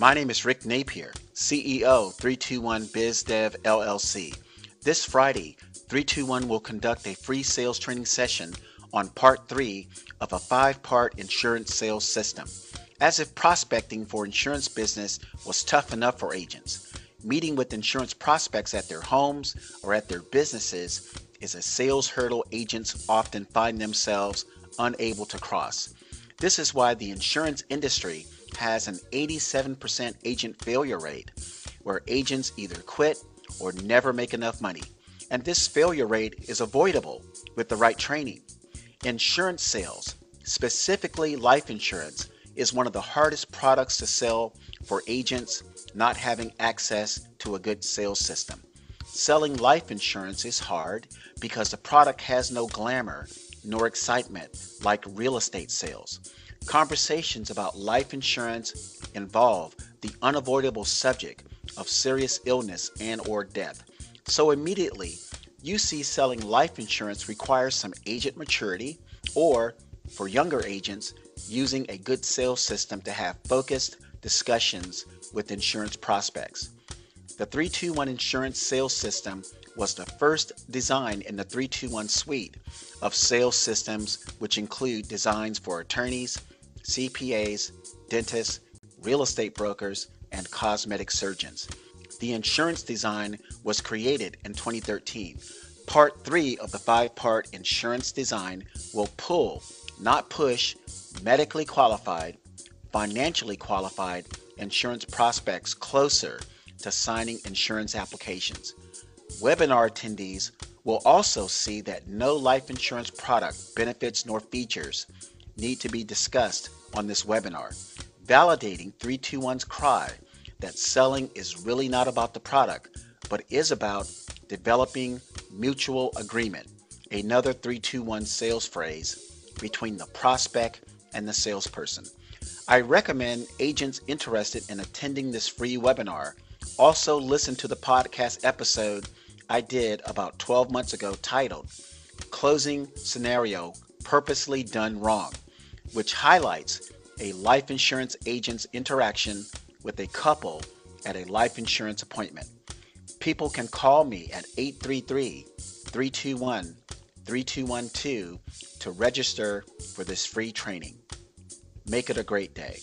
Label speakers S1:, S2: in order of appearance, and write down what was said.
S1: My name is Rick Napier, CEO 321 BizDev LLC. This Friday, 321 will conduct a free sales training session on part three of a five part insurance sales system. As if prospecting for insurance business was tough enough for agents, meeting with insurance prospects at their homes or at their businesses is a sales hurdle agents often find themselves unable to cross. This is why the insurance industry has an 87% agent failure rate, where agents either quit or never make enough money. And this failure rate is avoidable with the right training. Insurance sales, specifically life insurance, is one of the hardest products to sell for agents not having access to a good sales system. Selling life insurance is hard because the product has no glamour nor excitement like real estate sales. Conversations about life insurance involve the unavoidable subject of serious illness and or death. So immediately, you see selling life insurance requires some agent maturity or for younger agents using a good sales system to have focused discussions with insurance prospects. The 321 insurance sales system was the first design in the 321 suite of sales systems, which include designs for attorneys, CPAs, dentists, real estate brokers, and cosmetic surgeons. The insurance design was created in 2013. Part 3 of the five part insurance design will pull, not push, medically qualified, financially qualified insurance prospects closer to signing insurance applications. Webinar attendees will also see that no life insurance product, benefits, nor features need to be discussed on this webinar, validating 321's cry that selling is really not about the product, but is about developing mutual agreement, another 321 sales phrase between the prospect and the salesperson. I recommend agents interested in attending this free webinar also listen to the podcast episode I did about 12 months ago titled Closing Scenario Purposely Done Wrong, which highlights a life insurance agent's interaction with a couple at a life insurance appointment. People can call me at 833 321 3212 to register for this free training. Make it a great day.